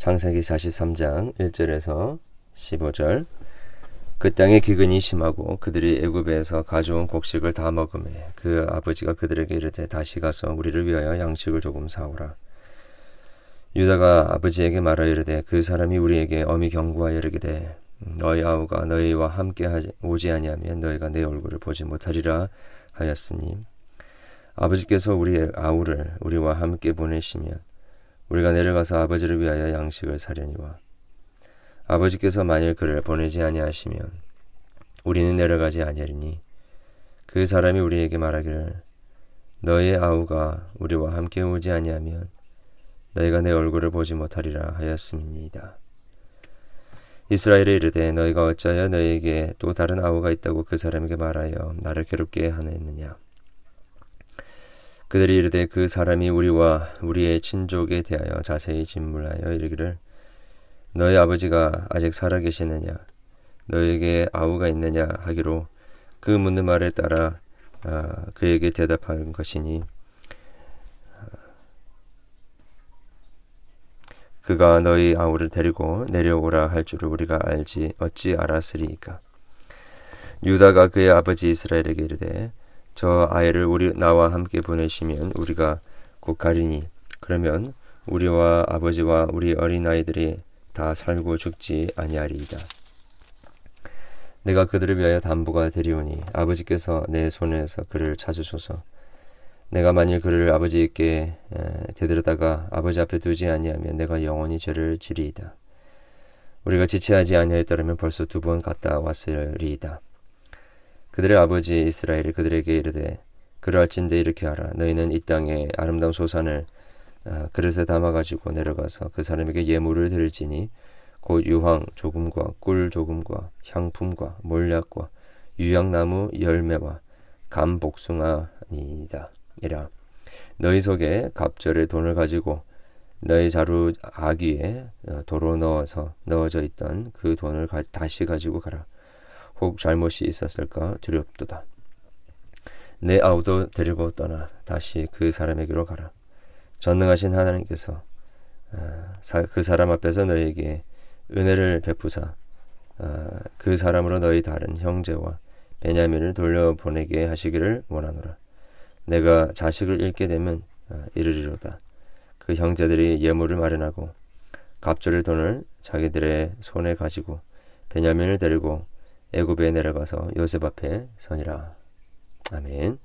창세기 43장 1절에서 15절 그 땅의 기근이 심하고 그들이 애굽에서 가져온 곡식을 다 먹음에 그 아버지가 그들에게 이르되 다시 가서 우리를 위하여 양식을 조금 사오라. 유다가 아버지에게 말하 이르되 그 사람이 우리에게 어미 경고하여 이르기되 너희 아우가 너희와 함께 하지, 오지 아니하면 너희가 내 얼굴을 보지 못하리라 하였으니 아버지께서 우리의 아우를 우리와 함께 보내시면 우리가 내려가서 아버지를 위하여 양식을 사려니와 아버지께서 만일 그를 보내지 아니하시면 우리는 내려가지 아니하리니 그 사람이 우리에게 말하기를 너의 아우가 우리와 함께 오지 아니하면 너희가 내 얼굴을 보지 못하리라 하였음이니이다. 이스라엘에 이르되 너희가 어찌하여 너희에게 또 다른 아우가 있다고 그 사람에게 말하여 나를 괴롭게 하느냐 그들이 이르되 그 사람이 우리와 우리의 친족에 대하여 자세히 진물하여 이르기를 너희 아버지가 아직 살아 계시느냐? 너에게 아우가 있느냐? 하기로 그 묻는 말에 따라 아, 그에게 대답한 것이니 그가 너희 아우를 데리고 내려오라 할 줄을 우리가 알지 어찌 알았으리이까? 유다가 그의 아버지 이스라엘에게 이르되 저 아이를 우리 나와 함께 보내시면 우리가 곧 가리니 그러면 우리와 아버지와 우리 어린 아이들이 다 살고 죽지 아니하리이다. 내가 그들을 위하여 담보가 되리오니 아버지께서 내 손에서 그를 찾으소서. 내가 만일 그를 아버지께 되들어다가 아버지 앞에 두지 아니하면 내가 영원히 죄를 지리이다. 우리가 지체하지 아니하였더라면 벌써 두 번 갔다 왔으리이다. 그들의 아버지 이스라엘이 그들에게 이르되 그러할진대 이렇게 하라 너희는 이 땅에 아름다운 소산을 아, 그릇에 담아 가지고 내려가서 그 사람에게 예물을 드릴지니 곧 유황 조금과 꿀 조금과 향품과 몰약과 유향나무 열매와 감 복숭아니이다. 이라 너희 속에 갑절의 돈을 가지고 너희 자루 아기에 어, 도로 넣어서 넣어져 있던 그 돈을 가, 다시 가지고 가라. 혹 잘못이 있었을까 두렵도다. 내 아우도 데리고 떠나 다시 그 사람에게로 가라. 전능하신 하나님께서 어, 그 사람 앞에서 너에게 은혜를 베푸사 어, 그 사람으로 너희 다른 형제와 베냐민을 돌려보내게 하시기를 원하노라. 내가 자식을 잃게 되면 어, 이르리로다. 그 형제들이 예물을 마련하고 갑절의 돈을 자기들의 손에 가지고 베냐민을 데리고 애굽에 내려가서 요셉 앞에 서니라. 아멘.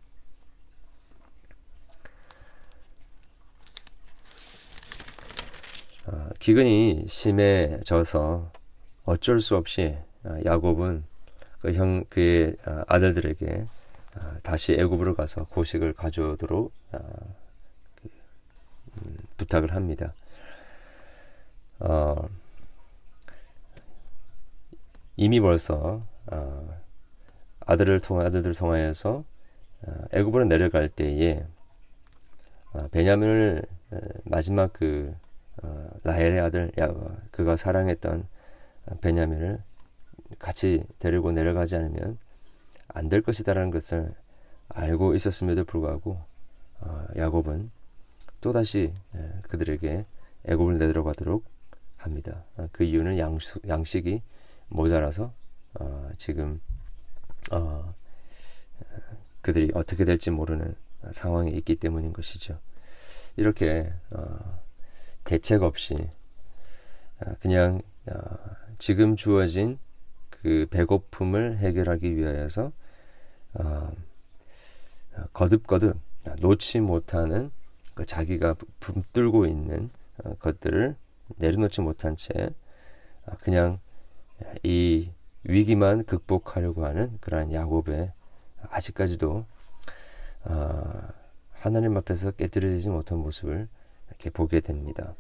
어, 기근이 심해져서 어쩔 수 없이 어, 야곱은 그 형 그의 어, 아들들에게 다시 애굽으로 가서 고식을 가져오도록 그, 음, 부탁을 합니다. 어, 이미 벌써 어, 아들을 통해 아들들 통하여서 어, 애굽으로 내려갈 때에 어, 베냐민을 마지막 그 어, 라헬의 아들 야 그가 사랑했던 베냐민을 같이 데리고 내려가지 않으면 안 될 것이다라는 것을 알고 있었음에도 불구하고 어, 야곱은 또 다시 그들에게 애굽을 내려가도록 합니다. 어, 그 이유는 양식, 양식이 모자라서 어, 지금 어, 그들이 어떻게 될지 모르는 상황에 있기 때문인 것이죠. 이렇게 어, 대책 없이 어, 그냥 어, 지금 주어진 그 배고픔을 해결하기 위하여서 어, 거듭거듭 놓지 못하는 그 자기가 붙들고 있는 것들을 내려놓지 못한 채 그냥 이 위기만 극복하려고 하는 그러한 야곱의 아직까지도 어, 하나님 앞에서 깨뜨려지지 못한 모습을 이렇게 보게 됩니다.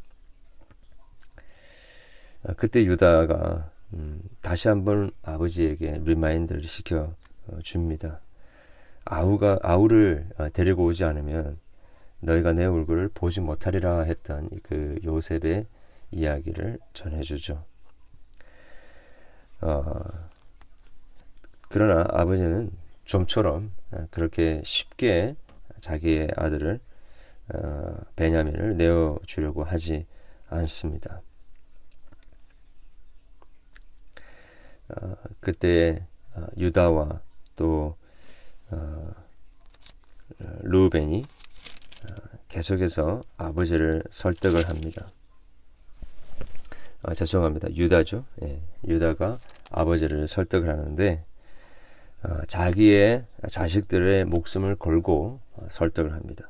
어, 그때 유다가 음, 다시 한번 아버지에게 remind를 시켜 어, 줍니다. 아우가 아우를 어, 데리고 오지 않으면 너희가 내 얼굴을 보지 못하리라 했던 그 요셉의 이야기를 전해주죠. 어, 그러나 아버지는 좀처럼 어, 그렇게 쉽게 자기의 아들을 어, 베냐민을 내어 주려고 하지 않습니다. 어, 그때 어, 유다와 또 어, 루벤이 어, 계속해서 아버지를 설득을 합니다. 아, 죄송합니다. 유다죠. 예, 유다가 아버지를 설득을 하는데 어, 자기의 자식들의 목숨을 걸고 어, 설득을 합니다.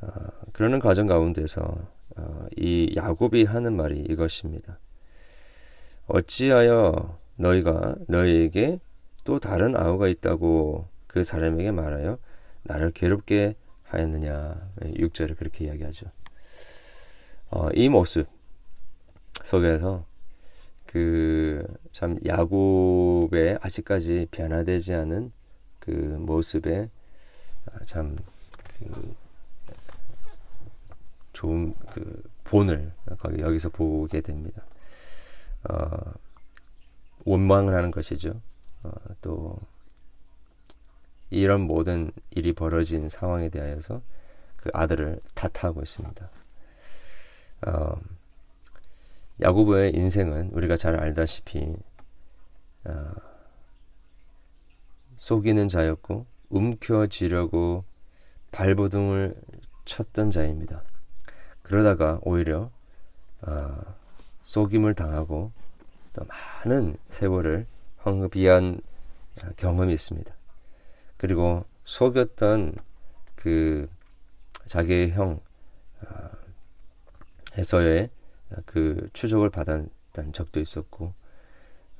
어, 그러는 과정 가운데서 어, 이 야곱이 하는 말이 이것입니다. 어찌하여 너희가 너희에게 또 다른 아우가 있다고 그 사람에게 말하여 나를 괴롭게 하였느냐. 6절에 그렇게 이야기하죠. 어, 이 모습 속에서 그 참 야곱의 아직까지 변화되지 않은 그 모습에 아, 참그 좋은 그 본을 여기서 보게 됩니다. 어, 원망을 하는 것이죠. 어, 또 이런 모든 일이 벌어진 상황에 대하여서 그 아들을 탓하고 있습니다. 어, 야고보의 인생은 우리가 잘 알다시피 어, 속이는 자였고 움켜쥐려고 발버둥을 쳤던 자입니다. 그러다가 오히려 어, 속임을 당하고 또 많은 세월을 황급이한 경험이 있습니다. 그리고 속였던 그 자기의 형 어, 에서의 그 추적을 받았던 적도 있었고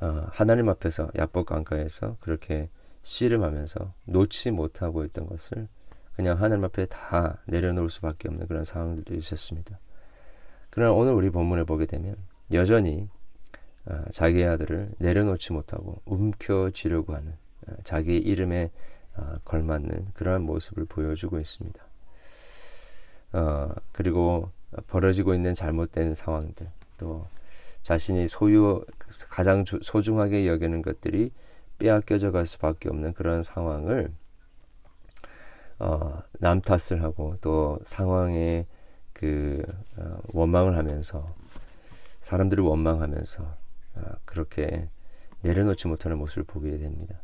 어, 하나님 앞에서 야복 강가에서 그렇게 씨름하면서 놓지 못하고 있던 것을 그냥 하나님 앞에 다 내려놓을 수밖에 없는 그런 상황들도 있었습니다. 그러나 오늘 우리 본문을 보게 되면 여전히 어, 자기의 아들을 내려놓지 못하고 움켜쥐려고 하는 어, 자기 이름에 어, 걸맞는 그러한 모습을 보여주고 있습니다. 어, 그리고 벌어지고 있는 잘못된 상황들, 또 자신이 소유 가장 소중하게 여기는 것들이 빼앗겨져 갈 수밖에 없는 그런 상황을 어, 남 탓을 하고 또 상황에 그 어, 원망을 하면서 사람들을 원망하면서 어, 그렇게 내려놓지 못하는 모습을 보게 됩니다.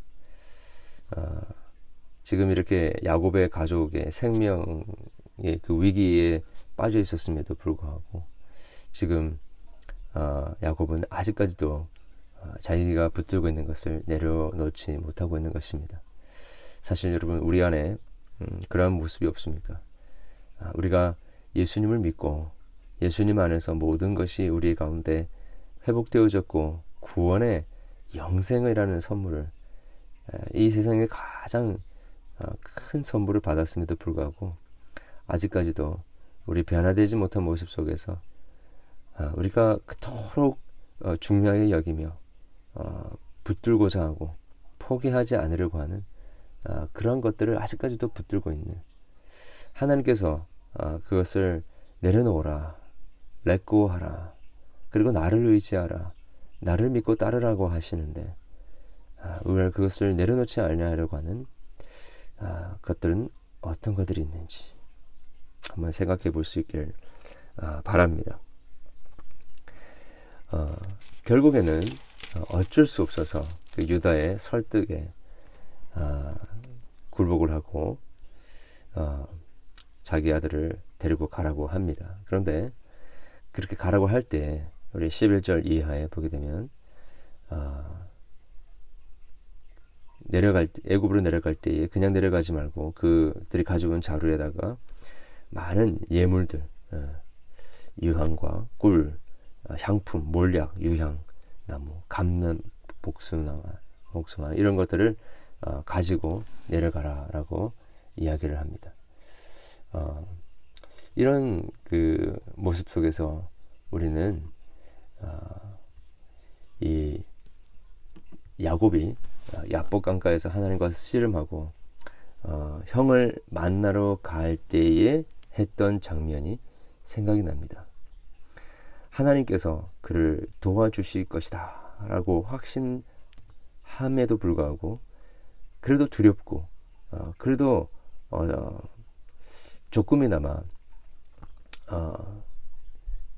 어, 지금 이렇게 야곱의 가족의 생명의 그 위기에 빠져 있었음에도 불구하고 지금 어, 야곱은 아직까지도 어, 자기가 붙들고 있는 것을 내려놓지 못하고 있는 것입니다. 사실 여러분 우리 안에 음, 그런 모습이 없습니까? 아, 우리가 예수님을 믿고 예수님 안에서 모든 것이 우리 가운데 회복되어졌고 구원의 영생이라는 선물을 이 세상에 가장 어, 큰 선물을 받았음에도 불구하고 아직까지도 우리 변화되지 못한 모습 속에서 아, 우리가 그토록 어, 중요하게 여기며 어, 붙들고자 하고 포기하지 않으려고 하는 아, 그런 것들을 아직까지도 붙들고 있는 하나님께서 아, 그것을 내려놓으라 렛고하라 그리고 나를 의지하라 나를 믿고 따르라고 하시는데 우리가 그것을 내려놓지 않으려고 하는 것들은 어떤 것들이 있는지 한번 생각해 볼 수 있길 어, 바랍니다. 어, 결국에는 어쩔 수 없어서 그 유다의 설득에 어, 굴복을 하고 어, 자기 아들을 데리고 가라고 합니다. 그런데 그렇게 가라고 할 때 우리 11절 이하에 보게 되면 어, 내려갈 때, 애굽으로 내려갈 때에 그냥 내려가지 말고 그들이 가져온 자루에다가 많은 예물들, 어, 유향과 꿀, 어, 향품, 몰약, 유향, 나무, 감람, 복숭아, 복숭아 이런 것들을 어, 가지고 내려가라라고 이야기를 합니다. 어, 이런 그 모습 속에서 우리는 어, 이 야곱이 야복 강가에서 하나님과 씨름하고 어, 형을 만나러 갈 때에 했던 장면이 생각이 납니다. 하나님께서 그를 도와주실 것이다 라고 확신함에도 불구하고 그래도 두렵고 어, 그래도 어, 조금이나마 어,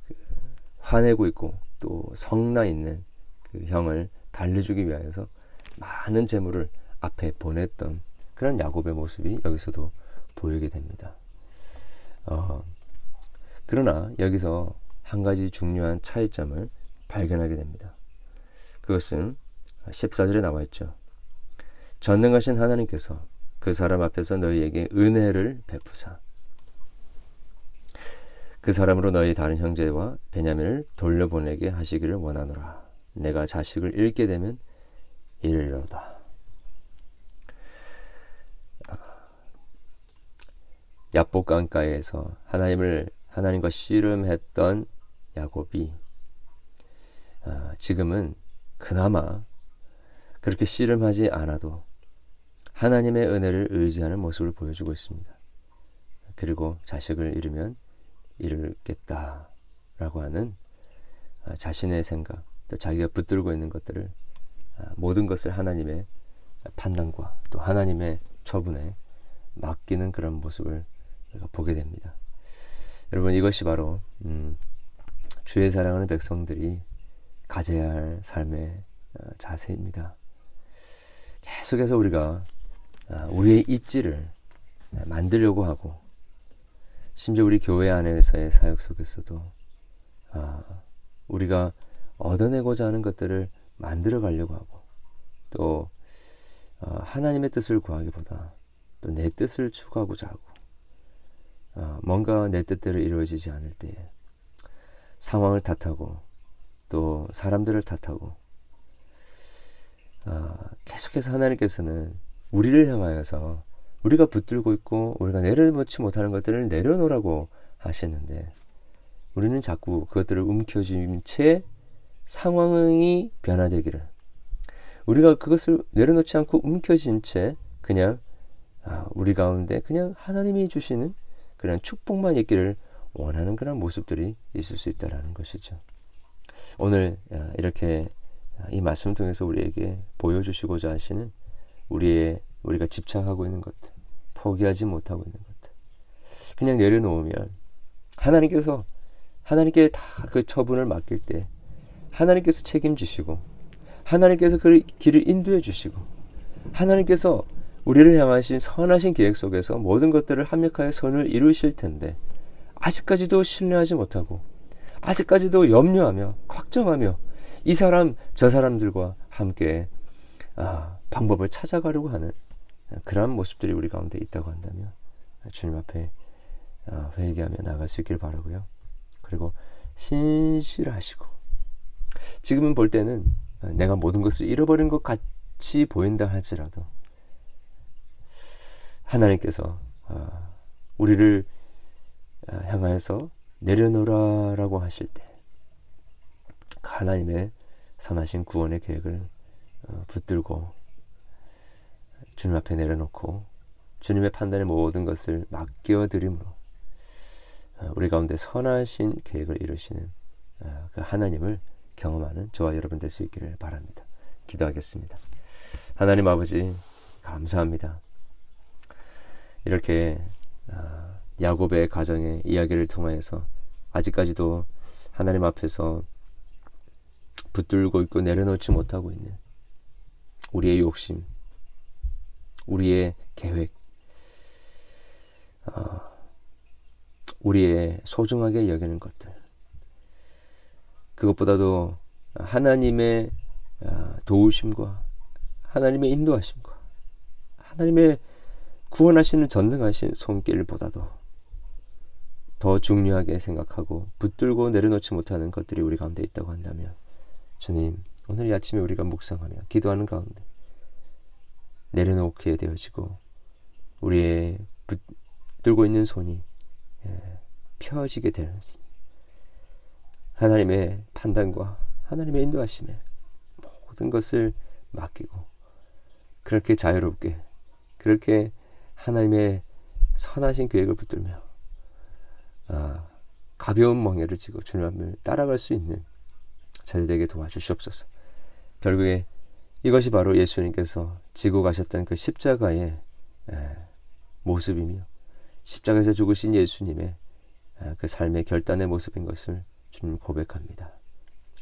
그 화내고 있고 또 성나 있는 그그 형을 달래주기 위하여서 많은 재물을 앞에 보냈던 그런 야곱의 모습이 여기서도 보이게 됩니다. 어, 그러나 여기서 한 가지 중요한 차이점을 발견하게 됩니다. 그것은 14절에 나와 있죠. 전능하신 하나님께서 그 사람 앞에서 너희에게 은혜를 베푸사 그 사람으로 너희 다른 형제와 베냐민을 돌려보내게 하시기를 원하노라. 내가 자식을 잃게 되면 이르려다. 야복 강가에서 하나님을 하나님과 씨름했던 야곱이 아, 지금은 그나마 그렇게 씨름하지 않아도 하나님의 은혜를 의지하는 모습을 보여주고 있습니다. 그리고 자식을 잃으면 잃겠다라고 하는 아, 자신의 생각, 또 자기가 붙들고 있는 것들을 아, 모든 것을 하나님의 판단과 또 하나님의 처분에 맡기는 그런 모습을 보게 됩니다. 여러분 이것이 바로 음, 주의 사랑하는 백성들이 가져야 할 삶의 어, 자세입니다. 계속해서 우리가 아, 우리의 입지를 만들려고 하고 심지어 우리 교회 안에서의 사역 속에서도 아, 우리가 얻어내고자 하는 것들을 만들어 가려고 하고 또 어, 하나님의 뜻을 구하기보다 또 내 뜻을 추구하고자 하고 어, 뭔가 내 뜻대로 이루어지지 않을 때에 상황을 탓하고 또 사람들을 탓하고 어, 계속해서 하나님께서는 우리를 향하여서 우리가 붙들고 있고 우리가 내려놓지 못하는 것들을 내려놓으라고 하시는데 우리는 자꾸 그것들을 움켜쥔 채 상황이 변화되기를 우리가 그것을 내려놓지 않고 움켜쥔 채 그냥 아, 우리 가운데 그냥 하나님이 주시는 그런 축복만 있기를 원하는 그런 모습들이 있을 수 있다라는 것이죠. 오늘 아, 이렇게 이 말씀 통해서 우리에게 보여주시고자 하시는 우리의 우리가 집착하고 있는 것들, 포기하지 못하고 있는 것들, 그냥 내려놓으면 하나님께서 하나님께 다 그 처분을 맡길 때 하나님께서 책임지시고 하나님께서 그 길을 인도해 주시고 하나님께서 우리를 향하신 선하신 계획 속에서 모든 것들을 합력하여 선을 이루실 텐데 아직까지도 신뢰하지 못하고 아직까지도 염려하며 걱정하며 이 사람 저 사람들과 함께 아, 방법을 찾아가려고 하는 그러한 모습들이 우리 가운데 있다고 한다면 주님 앞에 아, 회개하며 나갈 수 있기를 바라고요. 그리고 신실하시고 지금은 볼 때는 내가 모든 것을 잃어버린 것 같이 보인다 할지라도 하나님께서 아, 우리를 아, 향하여서 내려놓으라라고 하실 때 하나님의 선하신 구원의 계획을 어, 붙들고 주님 앞에 내려놓고 주님의 판단의 모든 것을 맡겨 드림으로 어, 우리 가운데 선하신 계획을 이루시는 어, 그 하나님을 경험하는 저와 여러분 될 수 있기를 바랍니다. 기도하겠습니다. 하나님 아버지 감사합니다. 이렇게 아, 야곱의 가정의 이야기를 통하여서 아직까지도 하나님 앞에서 붙들고 있고 내려놓지 못하고 있는 우리의 욕심, 우리의 계획, 어, 우리의 소중하게 여기는 것들, 그것보다도 하나님의 아, 도우심과 하나님의 인도하심과 하나님의 구원하시는 전능하신 손길보다도 더 중요하게 생각하고 붙들고 내려놓지 못하는 것들이 우리 가운데 있다고 한다면 주님 오늘 이 아침에 우리가 묵상하며 기도하는 가운데 내려놓게 되어지고 우리의 붙들고 있는 손이 예, 펴지게 되는 하나님의 판단과 하나님의 인도하심에 모든 것을 맡기고 그렇게 자유롭게 그렇게 하나님의 선하신 계획을 붙들며 아, 가벼운 멍에를 지고 주님을 따라갈 수 있는 자들에게 도와주시옵소서. 결국에 이것이 바로 예수님께서 지고 가셨던 그 십자가의 에, 모습이며 십자가에서 죽으신 예수님의 에, 그 삶의 결단의 모습인 것을 주님 고백합니다.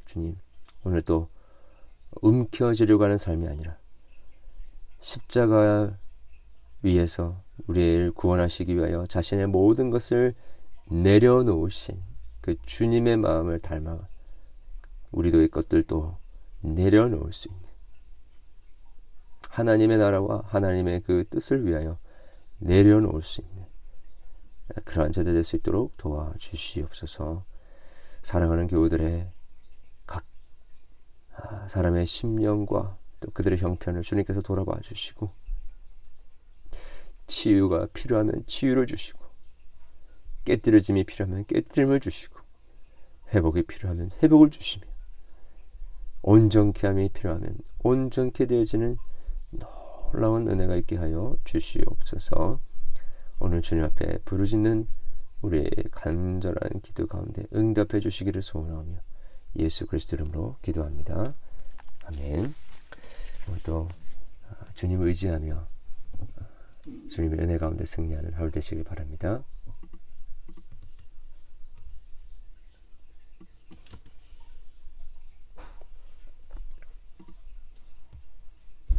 주님 오늘 또 움켜쥐려고 하는 삶이 아니라 십자가 위에서 우리를 구원하시기 위하여 자신의 모든 것을 내려놓으신 그 주님의 마음을 닮아 우리도 이 것들도 내려놓을 수 있는 하나님의 나라와 하나님의 그 뜻을 위하여 내려놓을 수 있는 그러한 제대 될 수 있도록 도와주시옵소서. 사랑하는 교우들의 각 아, 사람의 심령과 또 그들의 형편을 주님께서 돌아봐 주시고 치유가 필요하면 치유를 주시고 깨뜨려짐이 필요하면 깨뜨림을 주시고 회복이 필요하면 회복을 주시며 온전케 함이 필요하면 온전케 되어지는 놀라운 은혜가 있게 하여 주시옵소서. 오늘 주님 앞에 부르짖는 우리의 간절한 기도 가운데 응답해 주시기를 소원하며 예수 그리스도 이름으로 기도합니다. 아멘. 오늘도 주님을 의지하며 주님의 은혜 가운데 승리하는 하루 되시길 바랍니다.